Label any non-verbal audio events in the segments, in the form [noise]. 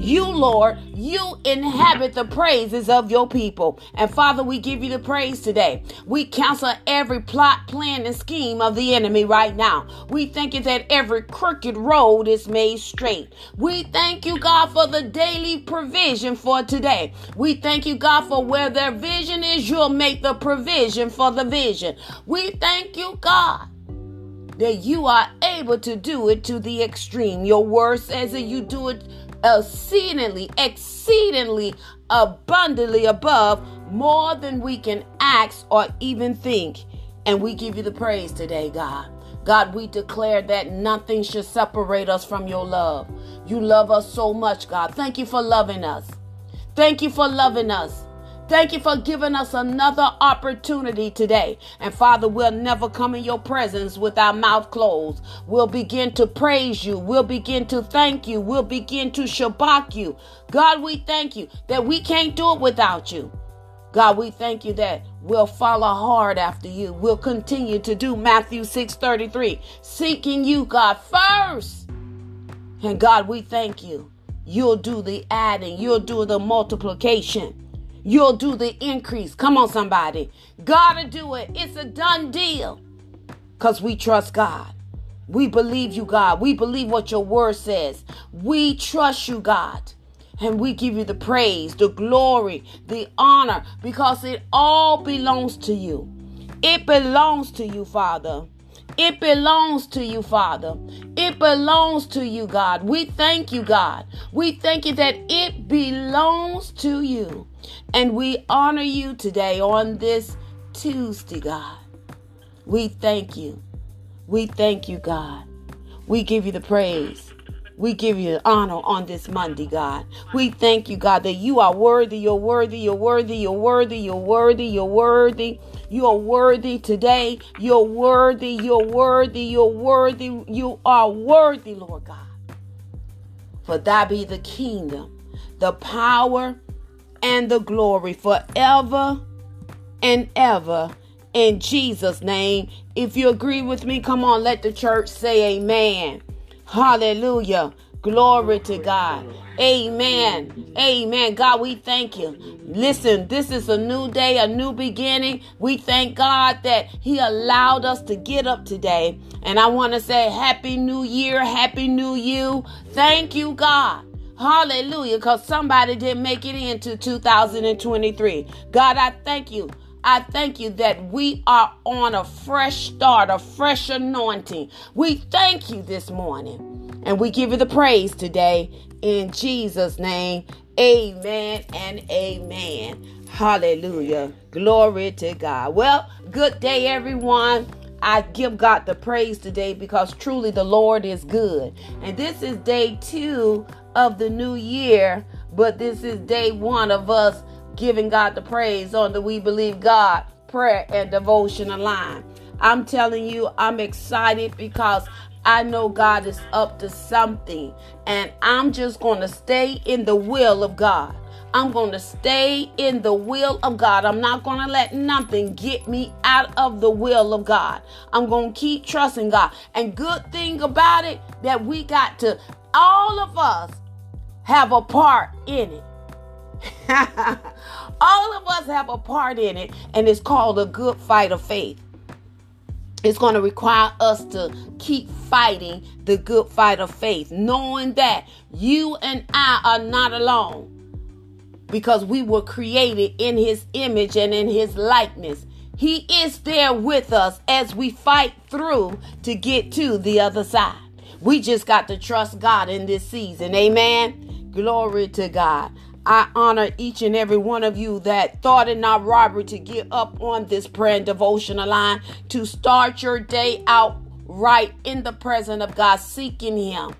You, Lord, you inhabit the praises of your people. And Father, we give you the praise today. We cancel every plot, plan, and scheme of the enemy right now. We thank you that every crooked road is made straight. We thank you, God, for the daily provision for today. We thank you, God, for where their vision is, you'll make the provision for the vision. We thank you, God that you are able to do it to the extreme. Your word says that you do it exceedingly, exceedingly abundantly above more than we can ask or even think. And we give you the praise today, God. God, we declare that nothing should separate us from your love. You love us so much, God. Thank you for loving us. Thank you for loving us. Thank you for giving us another opportunity today. And Father, we'll never come in your presence with our mouth closed. We'll begin to praise you. We'll begin to thank you. We'll begin to shabach you. God, we thank you that we can't do it without you. God, we thank you that we'll follow hard after you. We'll continue to do Matthew 6:33, seeking you, God, first. And God, we thank you. You'll do the adding, you'll do the multiplication. You'll do the increase. Come on, somebody. Gotta do it. It's a done deal. Because we trust God. We believe you, God. We believe what your word says. We trust you, God. And we give you the praise, the glory, the honor, because it all belongs to you. It belongs to you, Father. It belongs to you, Father. It belongs to you, God. We thank you, God. We thank you that it belongs to you. And we honor you today on this Tuesday, God. We thank you. We thank you, God. We give you the praise. We give you the honor on this Monday, God. We thank you, God, that you are worthy, you're worthy, you're worthy, you're worthy, you're worthy, you're worthy. You are worthy today. You're worthy, you're worthy, you're worthy. You are worthy, Lord God. For thy be the kingdom, the power, and the glory forever and ever. In Jesus' name. If you agree with me, come on, let the church say amen. Hallelujah. Glory to God. Amen. Amen. God, we thank you. Listen, this is a new day, a new beginning. We thank God that He allowed us to get up today. And I want to say, Happy New Year. Happy New You. Thank you, God. Hallelujah. Because somebody didn't make it into 2023. God, I thank you. I thank you that we are on a fresh start, a fresh anointing. We thank you this morning. And we give you the praise today in Jesus' name. Amen and amen. Hallelujah. Glory to God. Well, good day, everyone. I give God the praise today because truly the Lord is good. And this is day two of the new year, but this is day one of us giving God the praise on the We Believe God prayer and devotion line. I'm telling you, I'm excited because I know God is up to something, and I'm just going to stay in the will of God. I'm going to stay in the will of God. I'm not going to let nothing get me out of the will of God. I'm going to keep trusting God. And good thing about it that we got to all of us have a part in it. [laughs] all of us have a part in it, and it's called a good fight of faith. It's going to require us to keep fighting the good fight of faith, knowing that you and I are not alone because we were created in his image and in his likeness. He is there with us as we fight through to get to the other side. We just got to trust God in this season. Amen. Glory to God. I honor each and every one of you that thought it not robbery to get up on this prayer and devotional line to start your day out right in the presence of God, seeking Him.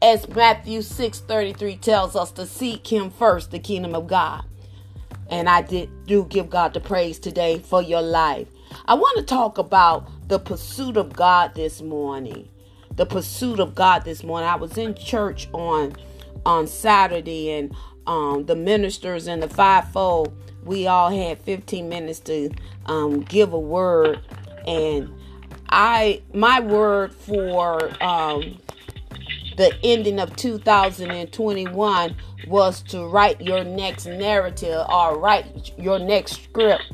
As Matthew 6 33 tells us to seek Him first, the kingdom of God. And I did do give God the praise today for your life. I want to talk about the pursuit of God this morning. The pursuit of God this morning. I was in church on on Saturday and um, the ministers and the fivefold, we all had 15 minutes to um, give a word. And I, my word for um, the ending of 2021 was to write your next narrative or write your next script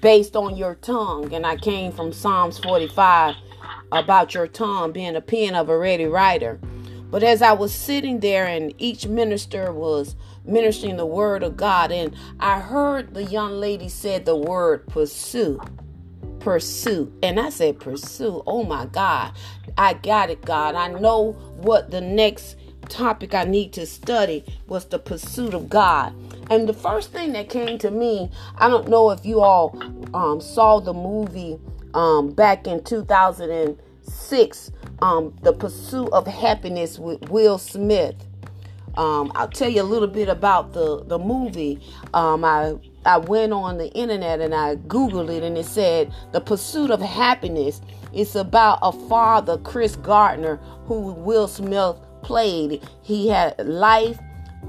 based on your tongue. And I came from Psalms 45 about your tongue being a pen of a ready writer. But as I was sitting there and each minister was ministering the word of God, and I heard the young lady said the word pursue. Pursue. And I said, pursue. Oh my God. I got it, God. I know what the next topic I need to study was the pursuit of God. And the first thing that came to me, I don't know if you all um, saw the movie um, back in 2006, um, The Pursuit of Happiness with Will Smith. Um, I'll tell you a little bit about the, the movie. Um, I I went on the internet and I googled it and it said the pursuit of happiness is about a father, Chris Gardner, who Will Smith played. He had life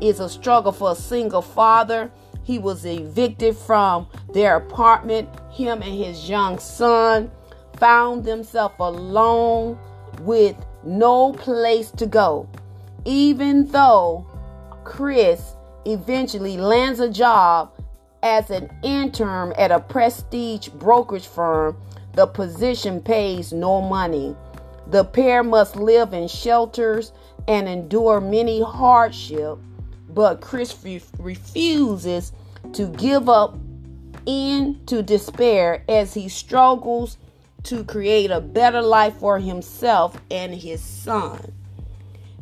is a struggle for a single father. He was evicted from their apartment. Him and his young son found themselves alone with no place to go. Even though Chris eventually lands a job as an intern at a prestige brokerage firm, the position pays no money. The pair must live in shelters and endure many hardships, but Chris re- refuses to give up into despair as he struggles to create a better life for himself and his son.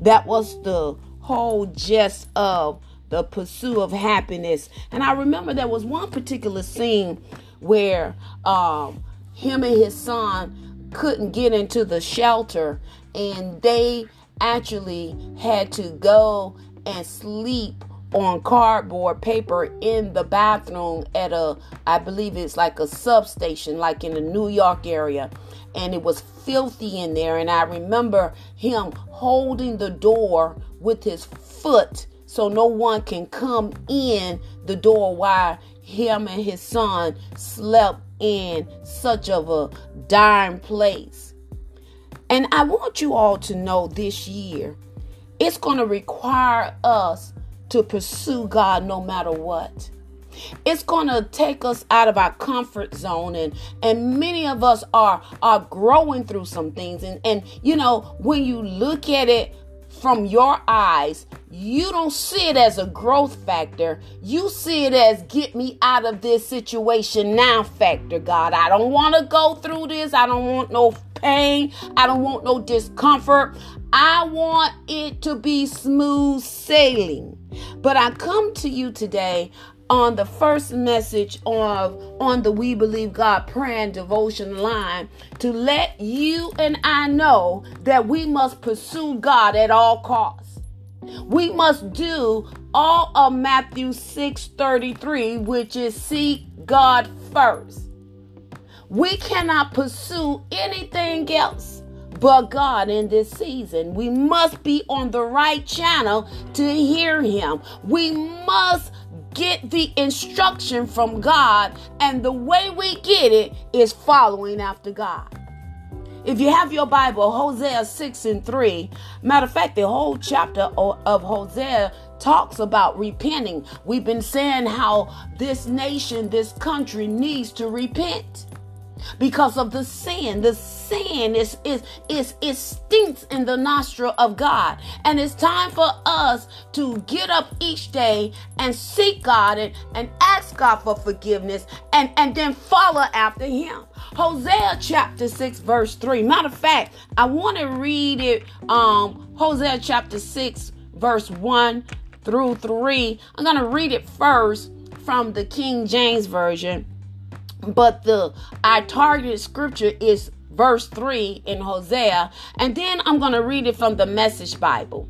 That was the whole gist of the pursuit of happiness. And I remember there was one particular scene where um, him and his son couldn't get into the shelter, and they actually had to go and sleep on cardboard paper in the bathroom at a I believe it's like a substation like in the New York area and it was filthy in there and I remember him holding the door with his foot so no one can come in the door while him and his son slept in such of a dire place. And I want you all to know this year, it's going to require us to pursue God no matter what. It's going to take us out of our comfort zone and and many of us are are growing through some things and and you know when you look at it from your eyes, you don't see it as a growth factor. You see it as get me out of this situation now factor, God. I don't want to go through this. I don't want no pain. I don't want no discomfort. I want it to be smooth sailing. But I come to you today on the first message of on the We Believe God prayer and devotion line to let you and I know that we must pursue God at all costs. We must do all of Matthew 6:33, which is seek God first. We cannot pursue anything else but God in this season. We must be on the right channel to hear Him. We must get the instruction from God, and the way we get it is following after God. If you have your Bible, Hosea 6 and 3, matter of fact, the whole chapter of Hosea talks about repenting. We've been saying how this nation, this country needs to repent because of the sin. The sin is is is it stinks in the nostril of God. And it's time for us to get up each day and seek God and, and ask God for forgiveness and, and then follow after him. Hosea chapter 6, verse 3. Matter of fact, I want to read it. Um, Hosea chapter 6, verse 1 through 3. I'm gonna read it first from the King James Version but the our targeted scripture is verse 3 in Hosea. And then I'm going to read it from the message bible.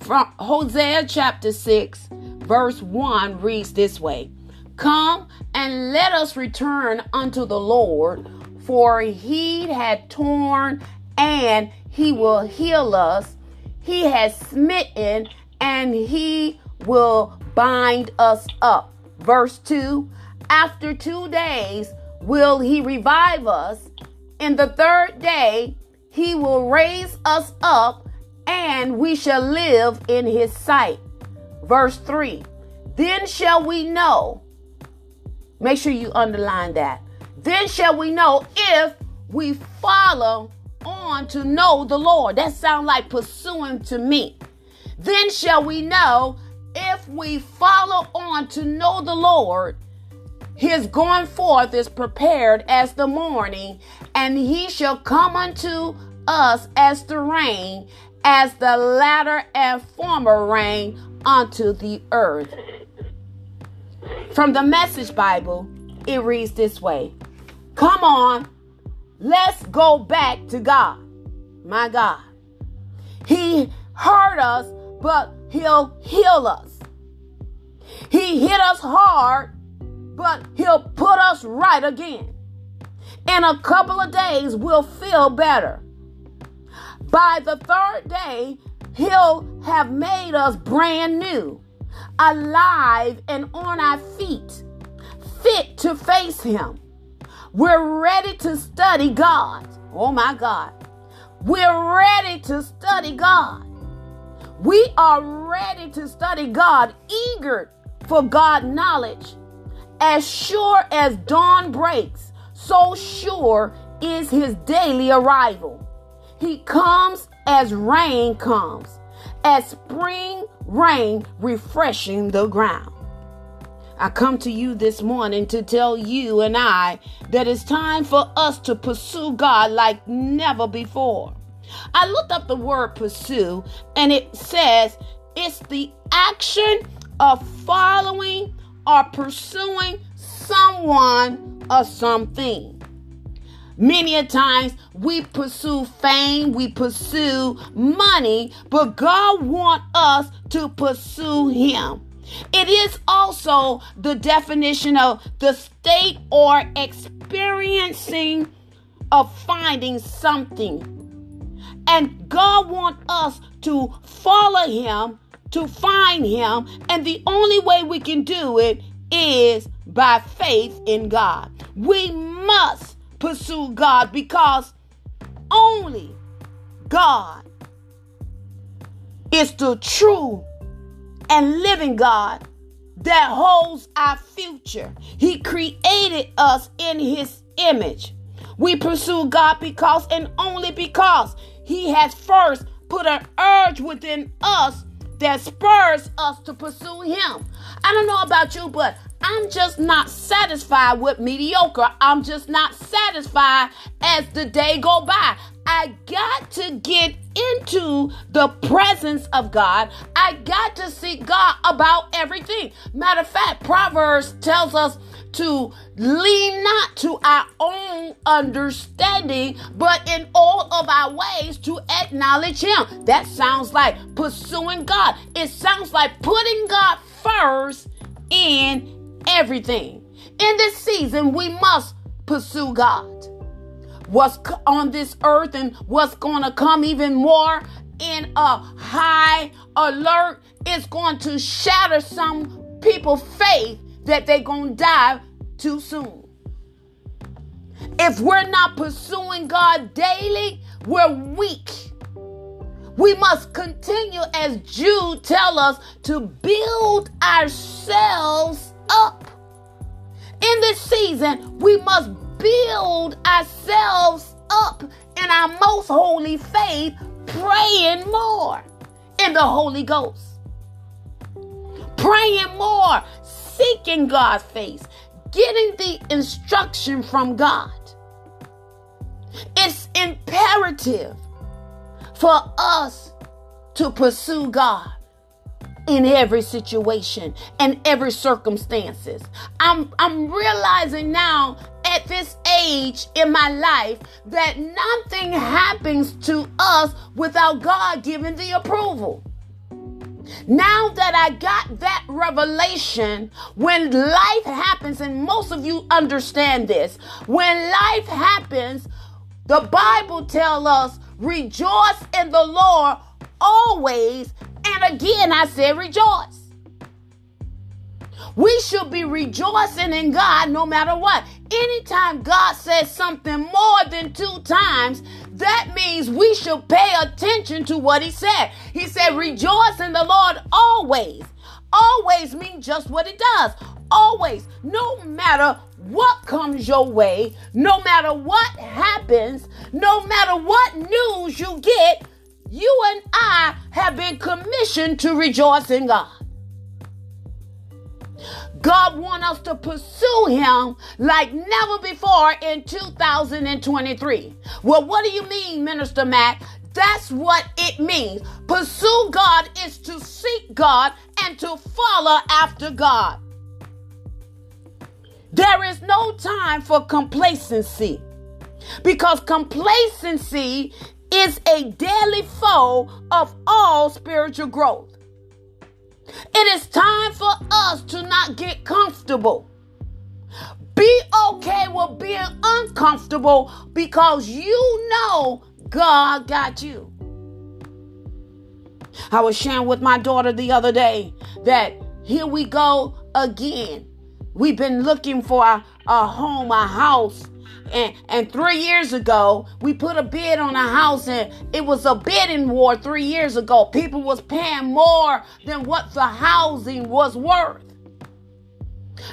From Hosea chapter 6 verse 1 reads this way. Come and let us return unto the Lord for he had torn and he will heal us. He has smitten and he will bind us up. Verse 2 after two days will he revive us. In the third day, he will raise us up, and we shall live in his sight. Verse 3 Then shall we know, make sure you underline that. Then shall we know if we follow on to know the Lord. That sounds like pursuing to me. Then shall we know if we follow on to know the Lord. His going forth is prepared as the morning, and he shall come unto us as the rain, as the latter and former rain unto the earth. From the Message Bible, it reads this way Come on, let's go back to God. My God. He hurt us, but He'll heal us. He hit us hard, but He'll put us right again. In a couple of days, we'll feel better. By the third day, He'll have made us brand new, alive, and on our feet, fit to face Him. We're ready to study God. Oh my God. We're ready to study God. We are ready to study God, eager for God knowledge. As sure as dawn breaks, so sure is his daily arrival. He comes as rain comes, as spring rain refreshing the ground. I come to you this morning to tell you and I that it's time for us to pursue God like never before. I looked up the word pursue and it says it's the action of following or pursuing someone or something. Many a times we pursue fame, we pursue money, but God wants us to pursue Him. It is also the definition of the state or experiencing of finding something. And God wants us to follow Him, to find Him, and the only way we can do it is by faith in God. We must pursue God because only God is the true and living God that holds our future. He created us in His image. We pursue God because and only because He has first put an urge within us that spurs us to pursue Him. I don't know about you, but I'm just not satisfied with mediocre. I'm just not satisfied as the day go by. I got to get into the presence of God. I got to seek God about everything. Matter of fact, Proverbs tells us to lean not to our own understanding, but in all of our ways to acknowledge Him. That sounds like pursuing God. It sounds like putting God first in everything. In this season, we must pursue God. What's on this earth and what's going to come even more in a high alert is going to shatter some people's faith that they're going to die too soon. If we're not pursuing God daily, we're weak. We must continue, as Jude tell us, to build ourselves up. In this season, we must build ourselves up in our most holy faith, praying more in the Holy Ghost. Praying more, seeking God's face, getting the instruction from God. It's imperative for us to pursue God in every situation and every circumstances. I'm I'm realizing now at this age in my life that nothing happens to us without God giving the approval. Now that I got that revelation, when life happens, and most of you understand this, when life happens, the Bible tells us, rejoice in the Lord always and again, I said rejoice. We should be rejoicing in God no matter what. Anytime God says something more than two times, that means we should pay attention to what he said. He said, Rejoice in the Lord always. Always means just what it does. Always, no matter what comes your way, no matter what happens, no matter what news you get, you and I have been commissioned to rejoice in God. God wants us to pursue him like never before in 2023. Well, what do you mean, Minister Mack? That's what it means. Pursue God is to seek God and to follow after God. There is no time for complacency because complacency is a deadly foe of all spiritual growth. It is time for us to not get comfortable. Be okay with being uncomfortable because you know God got you. I was sharing with my daughter the other day that here we go again. We've been looking for a, a home, a house, and, and three years ago we put a bid on a house and it was a bidding war three years ago. People was paying more than what the housing was worth.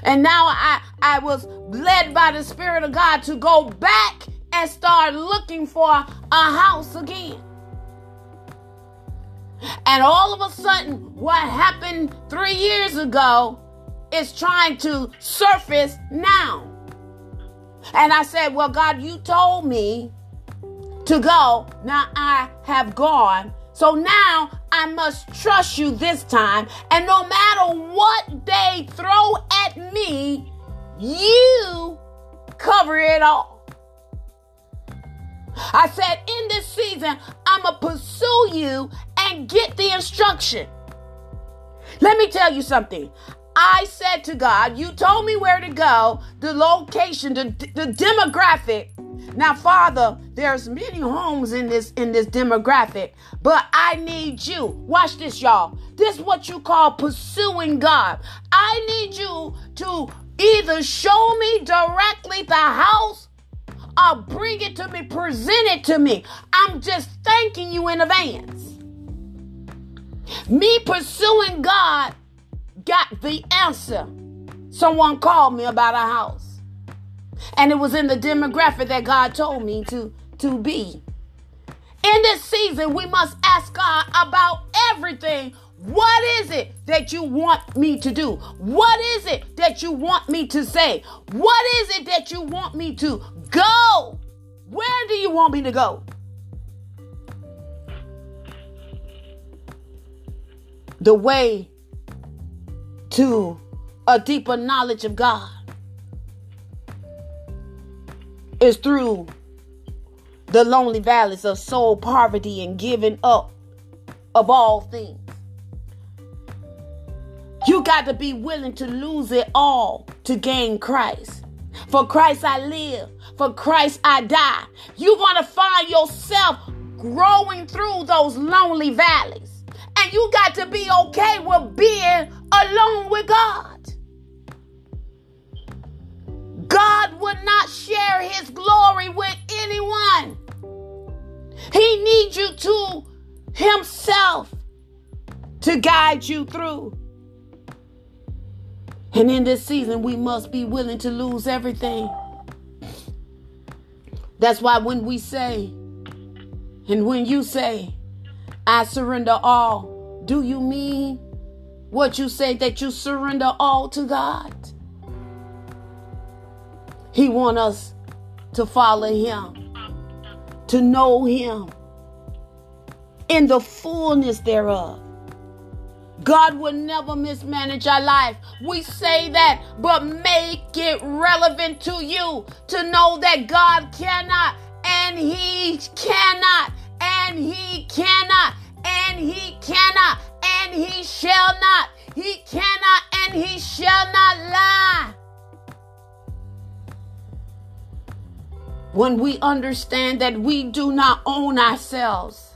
And now i i was led by the spirit of god to go back and start looking for a house again. And all of a sudden what happened three years ago is trying to surface now and I said, Well, God, you told me to go. Now I have gone. So now I must trust you this time. And no matter what they throw at me, you cover it all. I said, in this season, I'm going to pursue you and get the instruction. Let me tell you something. I said to God, You told me where to go, the location, the, the demographic. Now, Father, there's many homes in this in this demographic, but I need you. Watch this, y'all. This is what you call pursuing God. I need you to either show me directly the house or bring it to me, present it to me. I'm just thanking you in advance. Me pursuing God got the answer. Someone called me about a house. And it was in the demographic that God told me to, to be. In this season, we must ask God about everything. What is it that you want me to do? What is it that you want me to say? What is it that you want me to go? Where do you want me to go? The way to a deeper knowledge of God is through the lonely valleys of soul poverty and giving up of all things. You got to be willing to lose it all to gain Christ. For Christ I live, for Christ I die. You're going to find yourself growing through those lonely valleys. And you got to be okay with being alone with God. God would not share his glory with anyone. He needs you to himself to guide you through. And in this season, we must be willing to lose everything. That's why when we say, and when you say, I surrender all. Do you mean what you say that you surrender all to God? He want us to follow him, to know him in the fullness thereof. God will never mismanage our life. We say that, but make it relevant to you to know that God cannot and He cannot and he cannot, and he cannot, and he shall not. He cannot, and he shall not lie. When we understand that we do not own ourselves,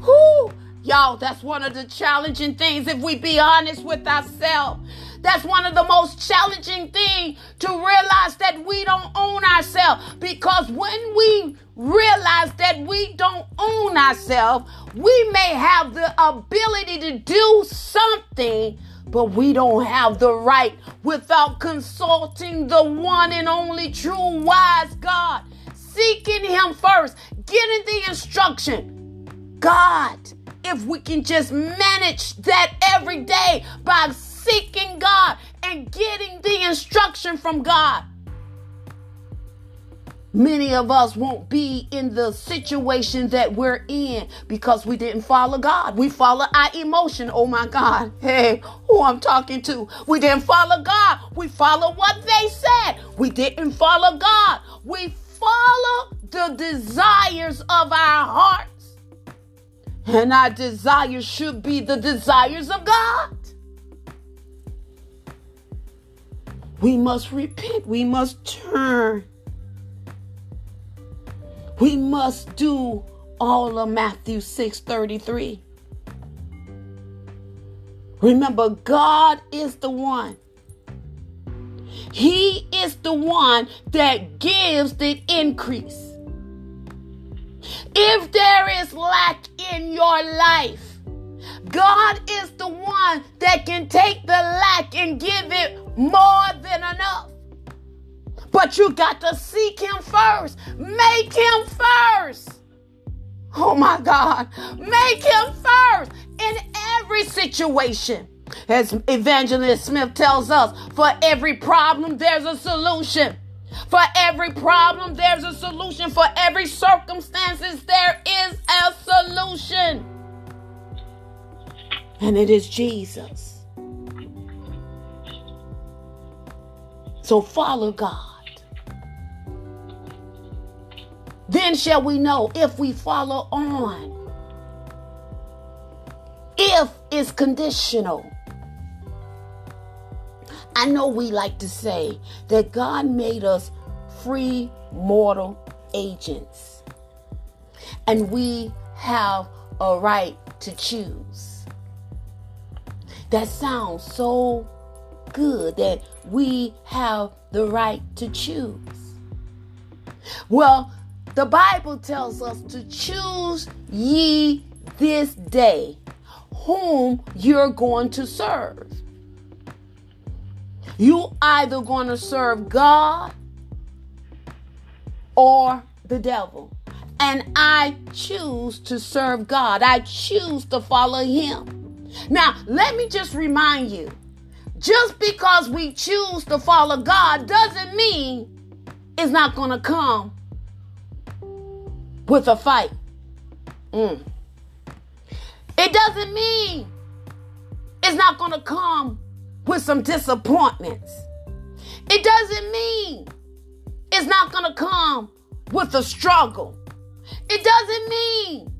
who Y'all, that's one of the challenging things if we be honest with ourselves. That's one of the most challenging things to realize that we don't own ourselves. Because when we realize that we don't own ourselves, we may have the ability to do something, but we don't have the right without consulting the one and only true wise God. Seeking Him first, getting the instruction. God, if we can just manage that every day by seeking God and getting the instruction from God. Many of us won't be in the situation that we're in because we didn't follow God. We follow our emotion. Oh my God. Hey, who I'm talking to. We didn't follow God. We follow what they said. We didn't follow God. We follow the desires of our hearts. And our desires should be the desires of God. We must repent. We must turn. We must do all of Matthew 6:33. Remember, God is the one. He is the one that gives the increase. If there is lack in your life, God is the one that can take the lack and give it more than enough. But you got to seek Him first. Make Him first. Oh my God. Make Him first in every situation. As Evangelist Smith tells us, for every problem, there's a solution. For every problem, there's a solution. For every circumstances, there is a solution. And it is Jesus. So follow God. Then shall we know if we follow on. If is conditional. I know we like to say that God made us free mortal agents. And we have a right to choose. That sounds so good that we have the right to choose. Well, the Bible tells us to choose ye this day whom you're going to serve. You either going to serve God or the devil. And I choose to serve God. I choose to follow him. Now, let me just remind you just because we choose to follow God doesn't mean it's not going to come with a fight. Mm. It doesn't mean it's not going to come with some disappointments. It doesn't mean it's not going to come with a struggle. It doesn't mean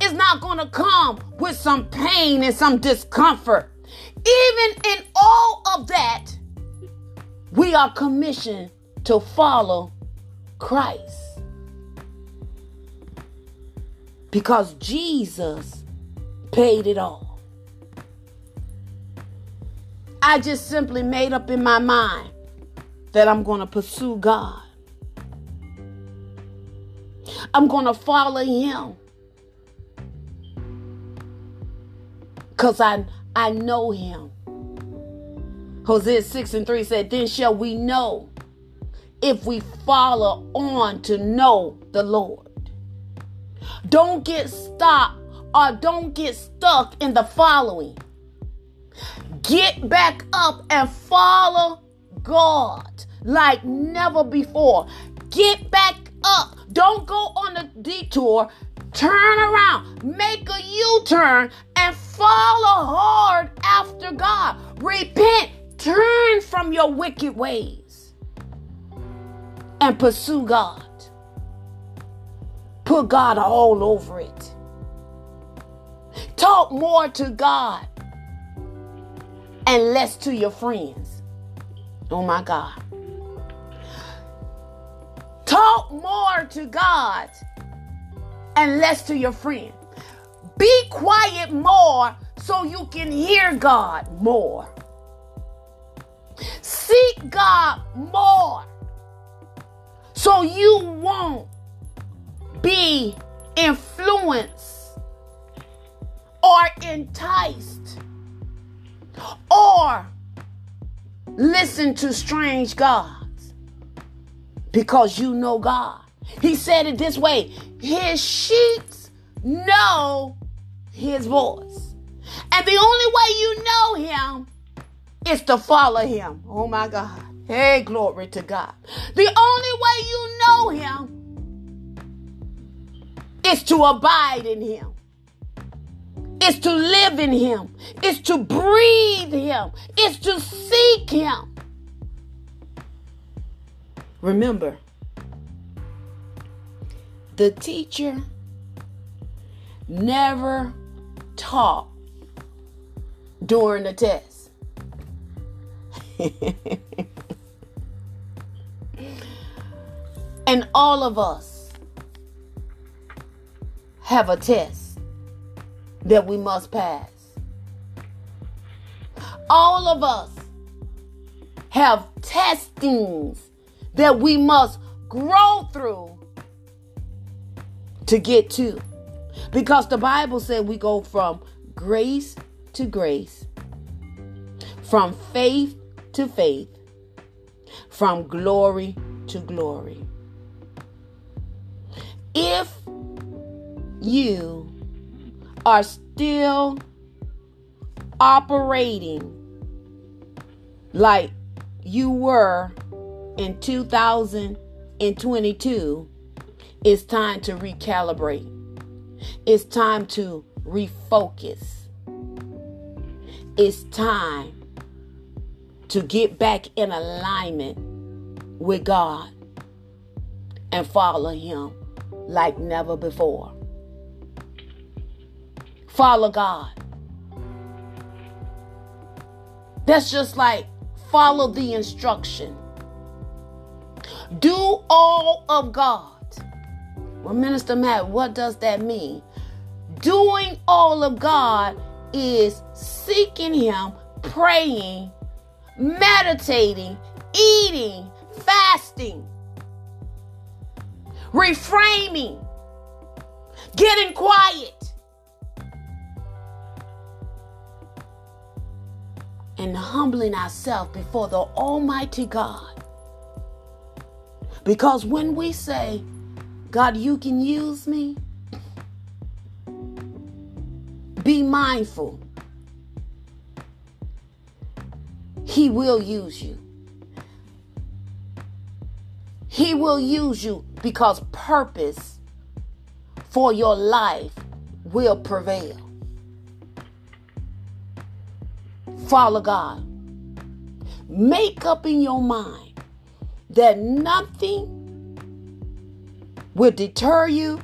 it's not going to come with some pain and some discomfort. Even in all of that, we are commissioned to follow Christ. Because Jesus paid it all. I just simply made up in my mind that I'm going to pursue God. I'm going to follow Him. Because I, I know Him. Hosea 6 and 3 said, Then shall we know if we follow on to know the Lord. Don't get stopped or don't get stuck in the following. Get back up and follow God like never before. Get back up. Don't go on a detour. Turn around, make a U turn, and follow hard after God. Repent, turn from your wicked ways, and pursue God. Put God all over it. Talk more to God and less to your friends. Oh my God. Talk more to God and less to your friend. Be quiet more so you can hear God more. Seek God more so you won't be influenced or enticed or listen to strange gods because you know God. He said it this way His sheep know His voice. And the only way you know Him is to follow Him. Oh my God. Hey, glory to God. The only way you know Him is to abide in Him is to live in Him, is to breathe Him, is to seek Him. Remember, the teacher never taught during the test. [laughs] and all of us have a test that we must pass. All of us have testings that we must grow through to get to. Because the Bible said we go from grace to grace, from faith to faith, from glory to glory. If you are still operating like you were in 2022, it's time to recalibrate. It's time to refocus. It's time to get back in alignment with God and follow Him like never before. Follow God. That's just like follow the instruction. Do all of God. Well, Minister Mack, what does that mean? Doing all of God is seeking Him, praying, meditating, eating, fasting, reframing, getting quiet, and humbling ourselves before the Almighty God. Because when we say, God, you can use me, be mindful. He will use you. He will use you because purpose for your life will prevail. Follow God. Make up in your mind that nothing will deter you,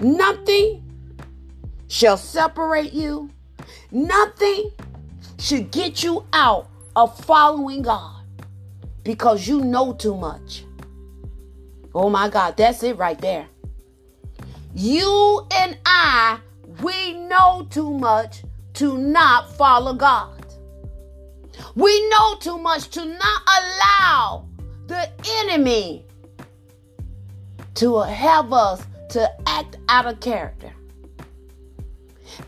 nothing shall separate you, nothing should get you out of following God because you know too much. Oh my God, that's it right there. You and I, we know too much to not follow God. We know too much to not allow the enemy to have us to act out of character.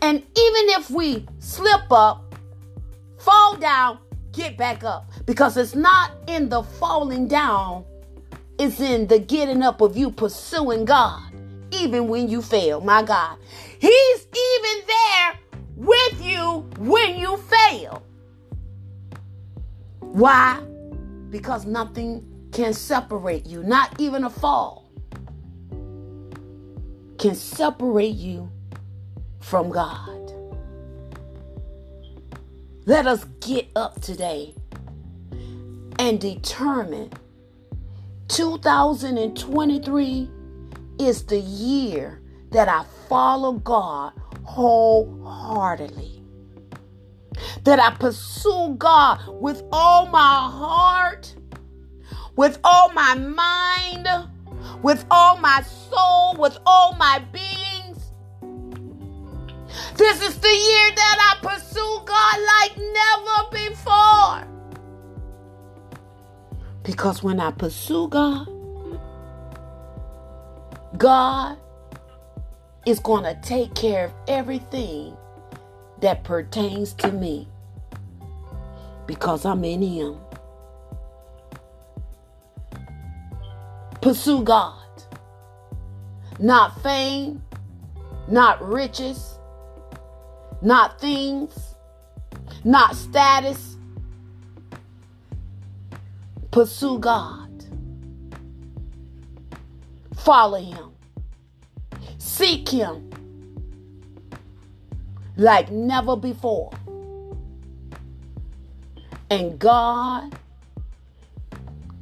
And even if we slip up, fall down, get back up. Because it's not in the falling down, it's in the getting up of you pursuing God, even when you fail. My God. He's even there with you when you fail. Why? Because nothing can separate you, not even a fall, can separate you from God. Let us get up today and determine 2023 is the year that I follow God wholeheartedly. That I pursue God with all my heart, with all my mind, with all my soul, with all my beings. This is the year that I pursue God like never before. Because when I pursue God, God is going to take care of everything that pertains to me because I'm in Him. Pursue God, not fame, not riches, not things, not status. Pursue God. Follow Him. Seek Him like never before. And God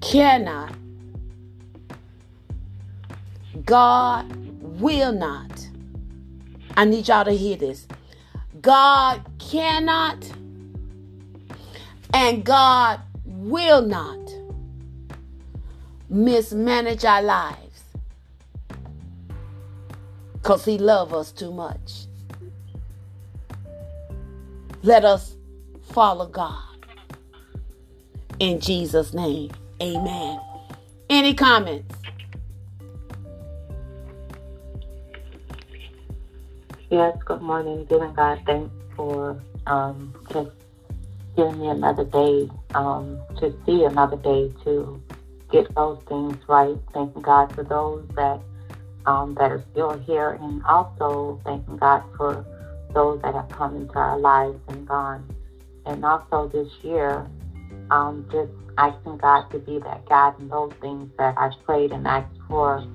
cannot, God will not. I need y'all to hear this. God cannot and God will not mismanage our lives because He loves us too much. Let us follow God. In Jesus' name, amen. Any comments? Yes, good morning. Giving God thanks for um, just giving me another day um, to see another day to get those things right. Thanking God for those that um, that are still here, and also thanking God for those that have come into our lives and gone. And also this year, um, just asking God to be that God in those things that I've prayed and asked for.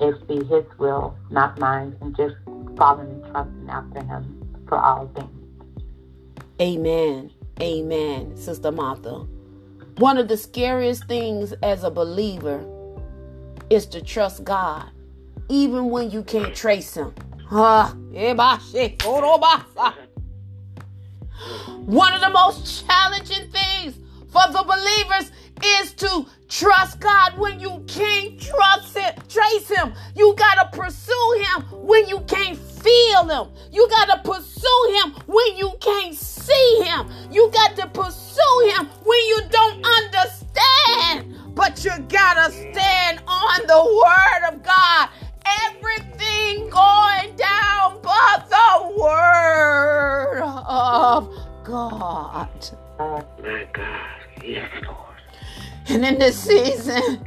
It be His will, not mine, and just following and trusting after Him for all things. Amen. Amen, Sister Martha. One of the scariest things as a believer is to trust God, even when you can't trace Him. Huh. Eh, oh, One of the most challenging things for the believers is to trust God when you can't trust Him, trace Him. You gotta pursue Him when you can't feel Him. You gotta pursue Him when you can't see Him. You got to pursue Him when you don't understand. But you gotta stand on the Word of God everything going down but the word of God. Oh My God. Yes, Lord. And in this season,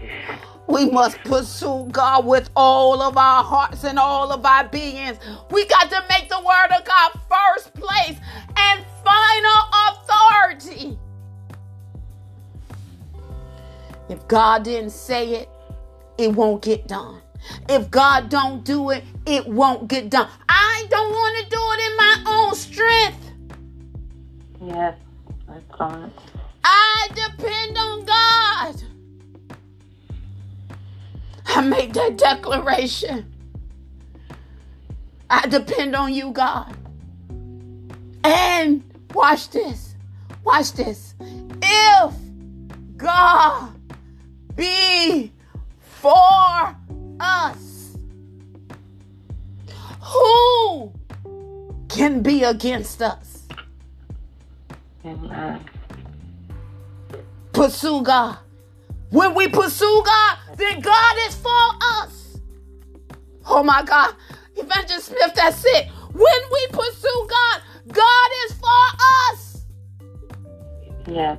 we must pursue God with all of our hearts and all of our beings. We got to make the word of God first place and final authority. If God didn't say it, it won't get done. If God don't do it, it won't get done. I don't want to do it in my own strength. Yes, that's right. I depend on God. I make that declaration. I depend on you, God. And watch this. Watch this. If God be for us, who can be against us? Amen. Pursue God. When we pursue God, then God is for us. Oh my God. Evangelist Smith, that's it. When we pursue God, God is for us. Yeah.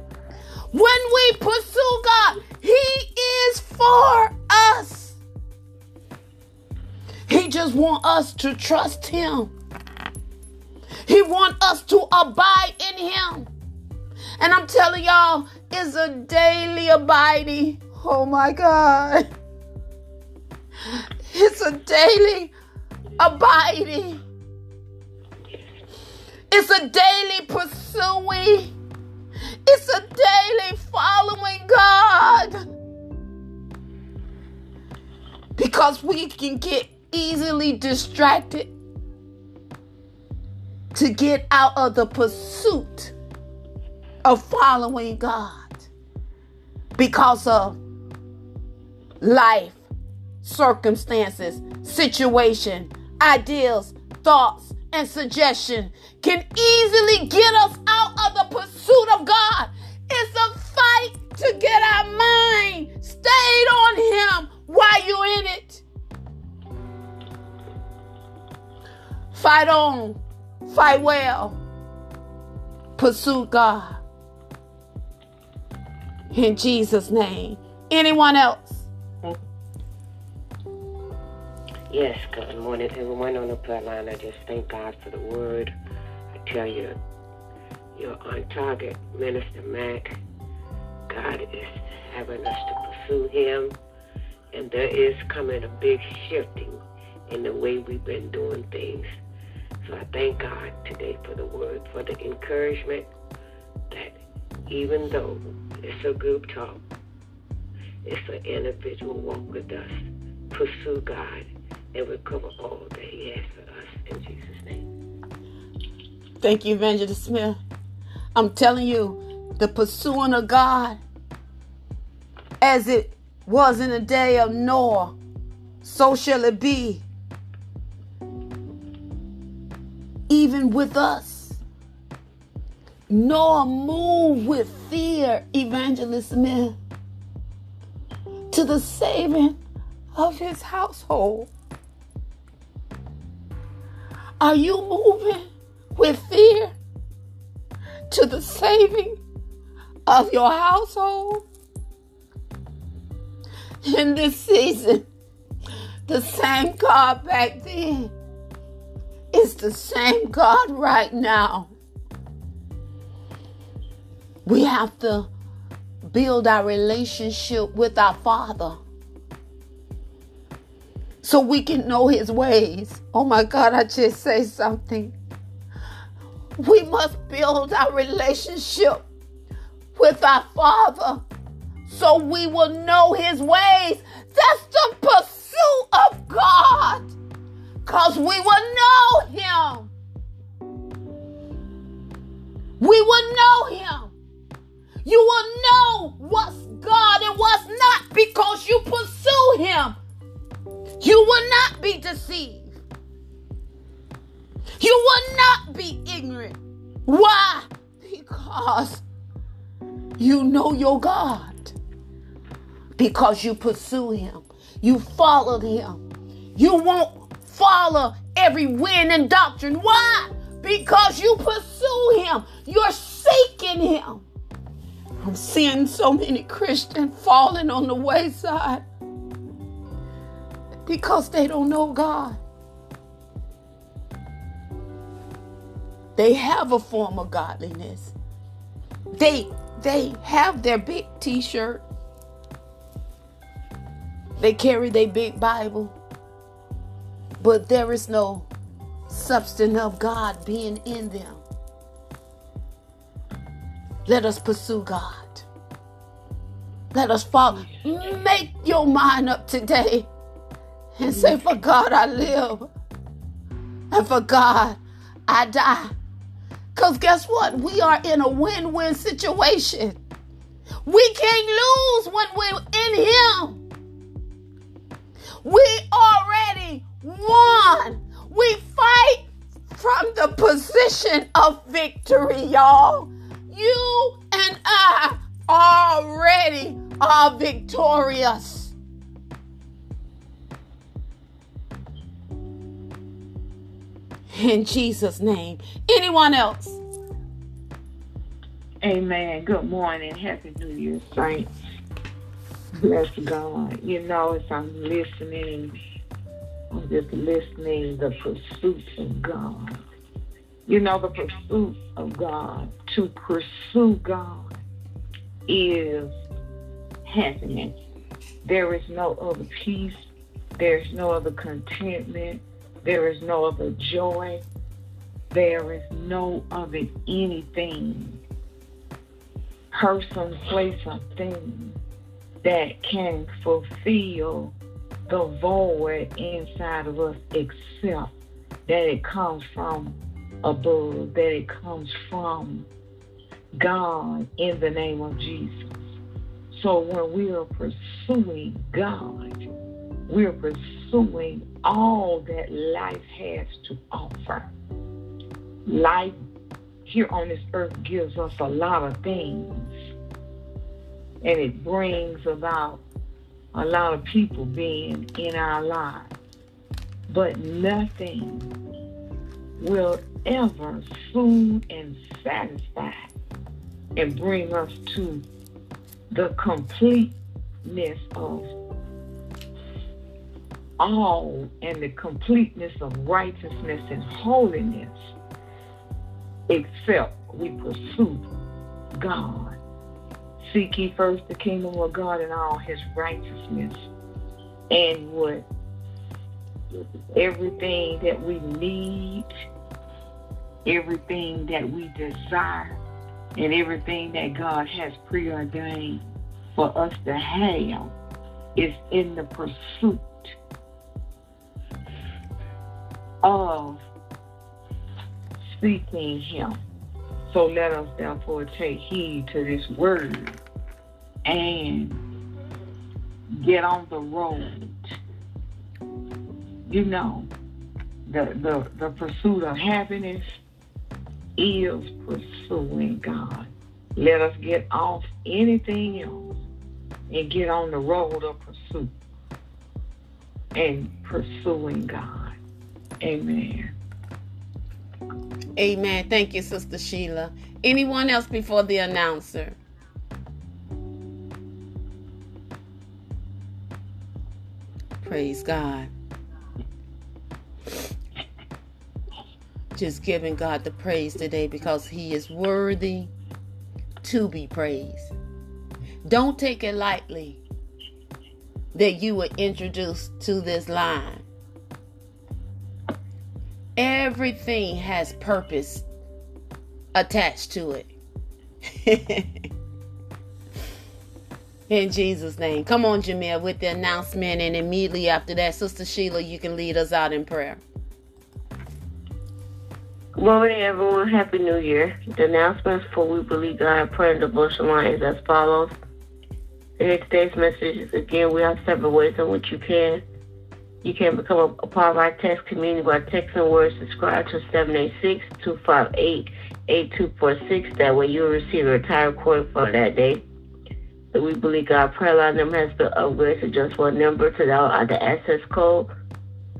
When we pursue God, He is for us. He just want us to trust Him. He want us to abide in Him. And I'm telling y'all, it's a daily abiding. Oh my God. It's a daily abiding. It's a daily pursuing. It's a daily following God. Because we can get easily distracted to get out of the pursuit of following God because of life, circumstances, situation, ideas, thoughts, and suggestion can easily get us out of the pursuit of God. It's a fight to get our mind stayed on Him while you're in it. Fight on, fight well, pursue God. In Jesus' name. Anyone else? Yes, good morning, everyone on the prayer line. I just thank God for the word. I tell you, you're on target, Minister Mack. God is having us to pursue Him, and there is coming a big shifting in the way we've been doing things. So I thank God today for the word, for the encouragement that even though it's a group talk, it's an individual walk with us. Pursue God and recover all that He has for us in Jesus' name. Thank you, Evangelist Smith. I'm telling you, the pursuing of God, as it was in the day of Noah, so shall it be. Even with us. Noah moved with fear, Evangelist Smith, to the saving of his household. Are you moving with fear to the saving of your household? In this season, the same God back then is the same God right now. We have to build our relationship with our Father so we can know his ways. Oh my God, I just say something. We must build our relationship with our Father so we will know his ways. That's the pursuit of God. Because we will know him. We will know him. You will know what's God and what's not because you pursue him. You will not be deceived. You will not be ignorant. Why? Because you know your God. Because you pursue him. You followed him. You won't follow every wind and doctrine. Why? Because you pursue him. You're seeking him. I'm seeing so many Christians falling on the wayside because they don't know God. They have a form of godliness. They they have their big t-shirt. They carry their big Bible. But there is no substance of God being in them. Let us pursue God. Let us follow. Make your mind up today and say, For God I live, and for God I die. Because guess what? We are in a win win situation. We can't lose when we're in Him. We already won. We fight from the position of victory, y'all. You and I already are victorious. In Jesus' name. Anyone else? Amen. Good morning. Happy New Year, saints. Bless God. You know, as I'm listening, I'm just listening the pursuit of God. You know, the pursuit of God. To pursue God is happiness. There is no other peace. There's no other contentment there is no other joy. There is no other anything, person, place, or thing that can fulfill the void inside of us except that it comes from above, that it comes from God in the name of Jesus. So when we are pursuing God, we're pursuing all that life has to offer. life here on this earth gives us a lot of things. And it brings about a lot of people being in our lives. But nothing will ever soothe and satisfy and bring us to the completeness of all and the completeness of righteousness and holiness except we pursue God. Seek ye first the kingdom of God and all his righteousness and what everything that we need, everything that we desire, and everything that God has preordained for us to have is in the pursuit of seeking Him. So let us therefore take heed to this word and get on the road. You know, the, the, the pursuit of happiness is pursuing God. Let us get off anything else and get on the road of pursuit and pursuing God. Amen. Amen. Thank you, Sister Sheila. Anyone else before the announcer? Praise God. Just giving God the praise today because He is worthy to be praised. Don't take it lightly that you were introduced to this line. Everything has purpose attached to it. [laughs] In Jesus' name. Come on, Jamil, with the announcement. And immediately after that, Sister Sheila, you can lead us out in prayer. Morning, everyone. Happy New Year. The announcements for We Believe God Prayer and Devotion line is as follows. In today's message, is again, we have several ways in which you can you can become a, a part of our text community by texting words subscribe to 786-258-8246. That way you'll receive a entire recording for that day. So we believe God prayer line number has been upgraded to just one number to dial the access code.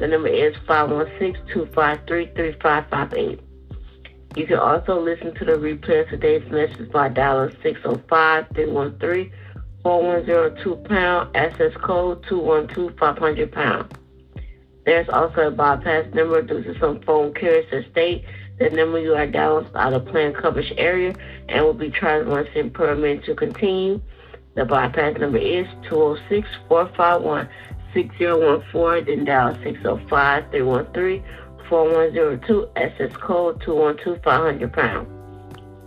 The number is 516-253-3558. You can also listen to the replay of today's message by dialing 605-313-4102 pound, access code 212-500 pound. There's also a bypass number due to some phone carriers that state the number you are dialing out of plan coverage area and will be charged one cent per minute to continue. The bypass number is 206 451 6014, then dial 605 313 4102, SS code 212 500 pound.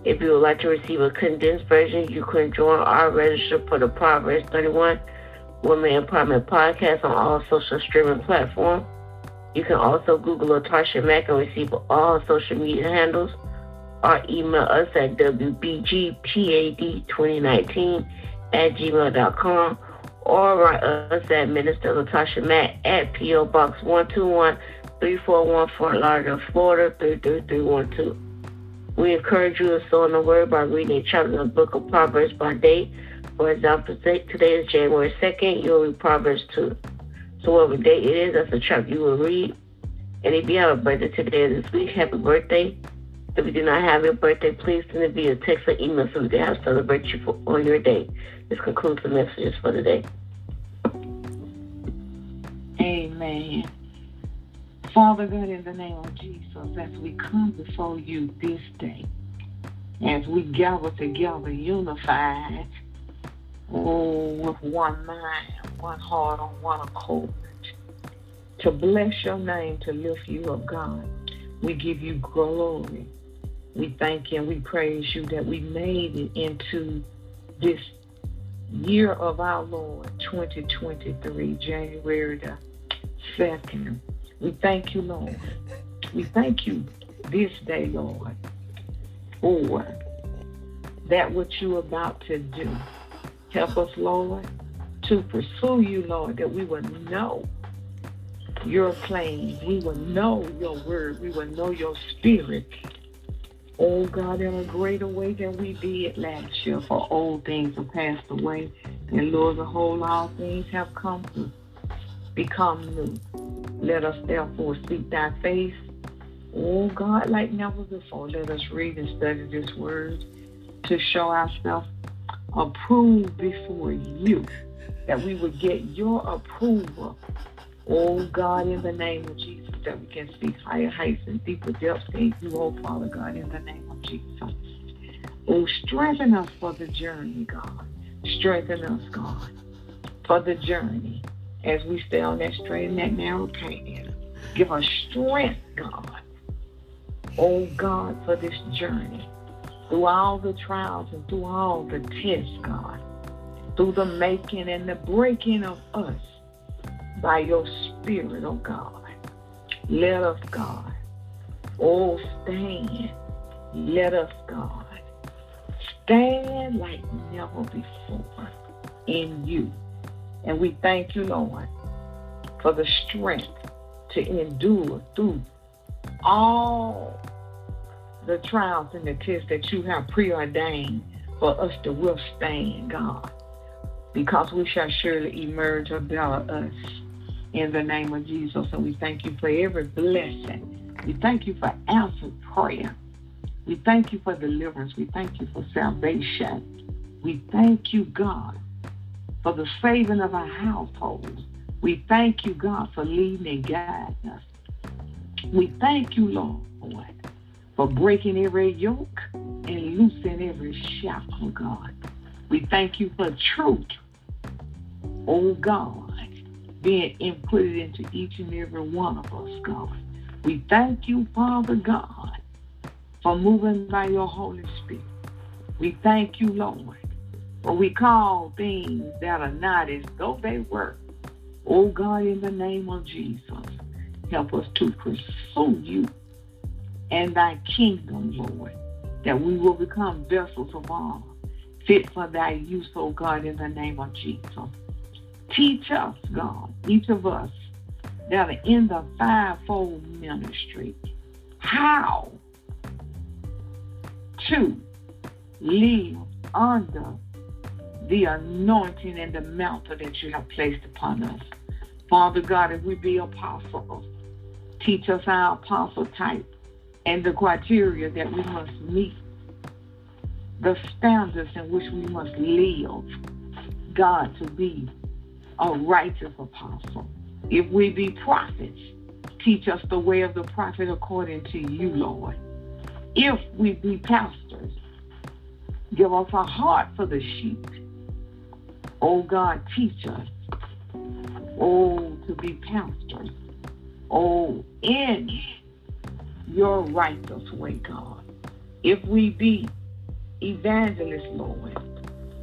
If you would like to receive a condensed version, you can join our register for the Proverbs 31 Women Empowerment Podcast on all social streaming platforms. You can also Google Latasha Mack and receive all social media handles or email us at WBGPAD2019 at gmail.com or write us at Minister Latasha Mack at P.O. Box 121 341 Fort Lauderdale, Florida 33312. We encourage you to sow in the word by reading a chapter of the book of Proverbs by day for example, today is January 2nd, you'll read Proverbs 2. So whatever day it is, that's the chapter you will read. And if you have a birthday today or this week, happy birthday. If you do not have your birthday, please send it via text or email so we can have celebrate you for, on your day. This concludes the messages for today. Amen. Father God, in the name of Jesus, as we come before you this day, as we gather together unified Oh, with one mind, one heart, on one accord. To bless your name, to lift you up, God. We give you glory. We thank you and we praise you that we made it into this year of our Lord, 2023, January the 2nd. We thank you, Lord. We thank you this day, Lord, for that what you're about to do. Help us, Lord, to pursue you, Lord, that we will know your plan. We will know your word. We will know your spirit. Oh God, in a greater way than we did last year, for old things have passed away, and Lord, the whole all things have come to become new. Let us therefore seek thy face. Oh God, like never before, let us read and study this word to show ourselves approved before you, that we would get your approval. Oh God, in the name of Jesus, that we can speak higher heights and deeper depths in you, oh Father God, in the name of Jesus. Oh, strengthen us for the journey, God. Strengthen us, God, for the journey as we stay on that straight and that narrow path. Give us strength, God. Oh God, for this journey through all the trials and through all the tests, God, through the making and the breaking of us by your Spirit, oh God. Let us, God, oh, stand. Let us, God, stand like never before in you. And we thank you, Lord, for the strength to endure through all the trials and the tests that you have preordained for us to withstand, God, because we shall surely emerge a better us in the name of Jesus. And we thank you for every blessing. We thank you for answered prayer. We thank you for deliverance. We thank you for salvation. We thank you, God, for the saving of our households. We thank you, God, for leading and guiding us. We thank you, Lord, for breaking every yoke and loosing every shackle, God. We thank you for truth, oh God, being inputted into each and every one of us, God. We thank you, Father God, for moving by your Holy Spirit. We thank you, Lord, for we call things that are not as though they were. Oh God, in the name of Jesus, help us to pursue you and thy kingdom, Lord, that we will become vessels of honor, fit for thy use, oh God, in the name of Jesus. Teach us, God, each of us that are in the fivefold ministry, how to live under the anointing and the mantle that you have placed upon us. Father God, if we be apostles, teach us our apostle type and the criteria that we must meet, the standards in which we must live, God, to be a righteous apostle. If we be prophets, teach us the way of the prophet according to you, Lord. If we be pastors, give us a heart for the sheep. Oh God, teach us. Oh, to be pastors. Oh, in your righteous way, God. If we be evangelists, Lord,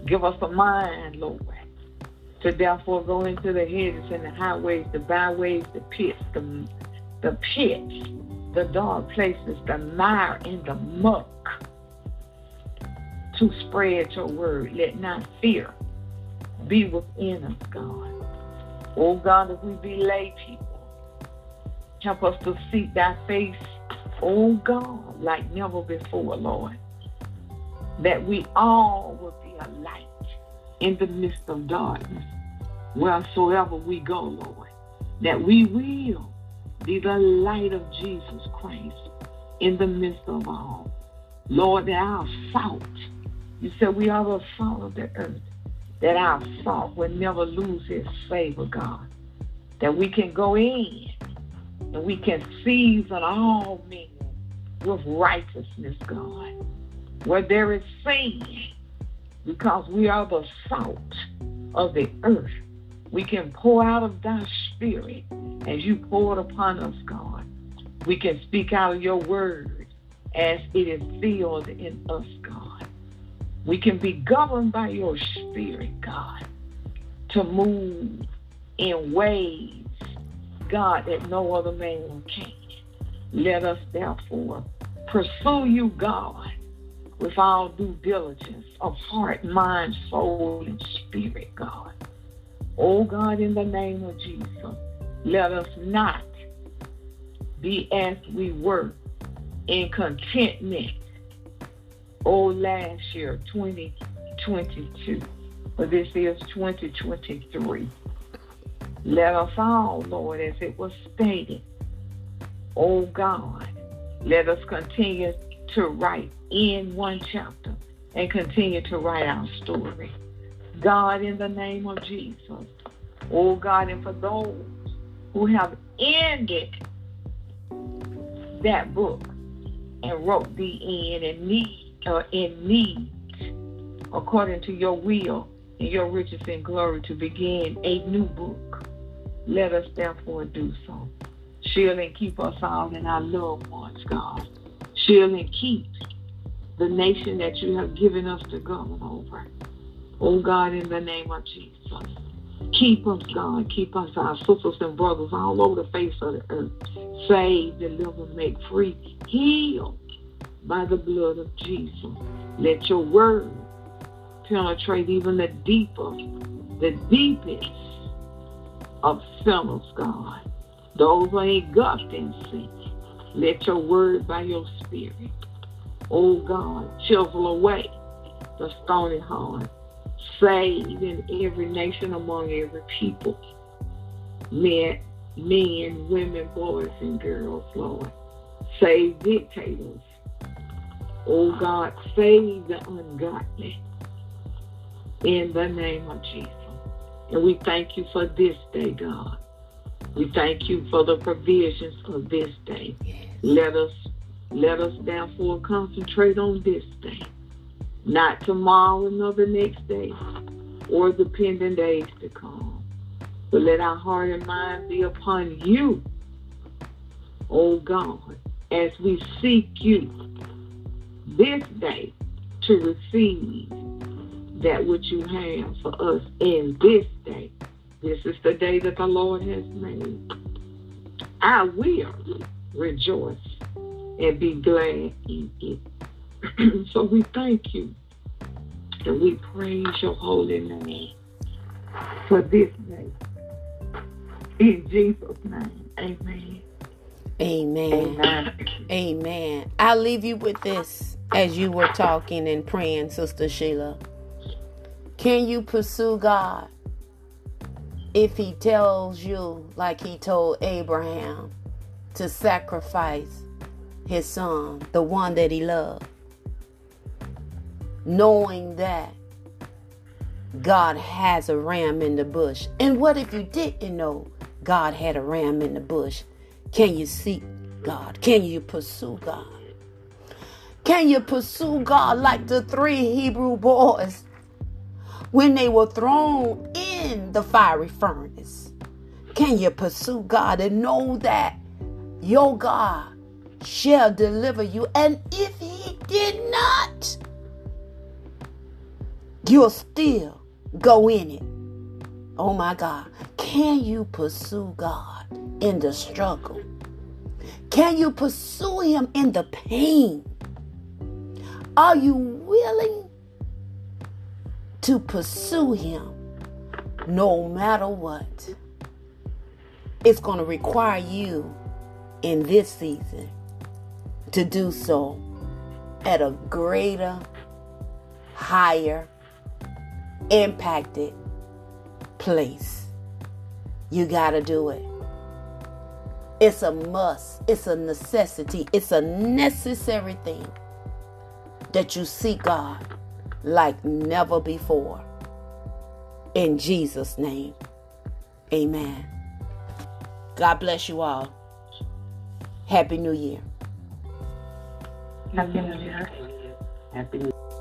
give us a mind, Lord, to therefore go into the hedges and the highways, the byways, the pits, the, the pits, the dark places, the mire and the muck, to spread your word. Let not fear be within us, God. Oh God, if we be lay people, help us to seek thy face oh God, like never before, Lord, that we all will be a light in the midst of darkness, wheresoever we go, Lord, that we will be the light of Jesus Christ in the midst of all. Lord, that our salt, you said we are the salt of the earth, that our salt will never lose its savor, God, that we can go in and we can season all men with righteousness, God. Where there is sin, because we are the salt of the earth, we can pour out of thy spirit as you pour it upon us, God. We can speak out of your word as it is sealed in us, God. We can be governed by your spirit, God, to move in ways, God, that no other man can. Let us therefore pursue you, God, with all due diligence of heart, mind, soul, and spirit, God. Oh God, in the name of Jesus, let us not be as we were in contentment Oh, last year, 2022. But this is 2023. Let us all, Lord, as it was stated, oh God, let us continue to write in one chapter and continue to write our story. God, in the name of Jesus, oh God, and for those who have ended that book and wrote the end and need uh, in need according to your will and your riches and glory to begin a new book. Let us therefore do so. Shield and keep us all and our loved ones, God. Shield and keep the nation that you have given us to govern over. Oh God, in the name of Jesus. Keep us, God. Keep us, our sisters and brothers, all over the face of the earth. Save, deliver, make free, heal by the blood of Jesus. Let your word penetrate even the deeper, the deepest of sinners, God. Those who ain't engulfed in sin. Let your word by your spirit, oh God, chisel away the stony heart. Save in every nation among every people. Men, men, women, boys, and girls, Lord. Save dictators. Oh God, save the ungodly in the name of Jesus. And we thank you for this day, God. We thank you for the provisions of this day. Let us let us therefore concentrate on this day, not tomorrow nor the next day, or the pending days to come. But let our heart and mind be upon you, O God, as we seek you this day to receive that which you have for us in this day. This is the day that the Lord has made. I will rejoice and be glad in it. [clears throat] so we thank you and we praise your holy name for this day. In Jesus' name, amen. Amen. Amen. Amen. I'll leave you with this as you were talking and praying, Sister Sheila. Can you pursue God if He tells you, like He told Abraham, to sacrifice his son, the one that he loved? Knowing that God has a ram in the bush. And what if you didn't know God had a ram in the bush? Can you seek God? Can you pursue God? Can you pursue God like the three Hebrew boys when they were thrown in the fiery furnace? Can you pursue God and know that your God shall deliver you? And if He did not, you'll still go in it. Oh my God. Can you pursue God in the struggle? Can you pursue Him in the pain? Are you willing to pursue Him no matter what. It's going to require you in this season to do so at a greater, higher, impacted place. You got to do it. It's a must, it's a necessity, it's a necessary thing that you seek God like never before. In Jesus' name, amen. God bless you all. Happy New Year. Happy New Year. Happy New Year.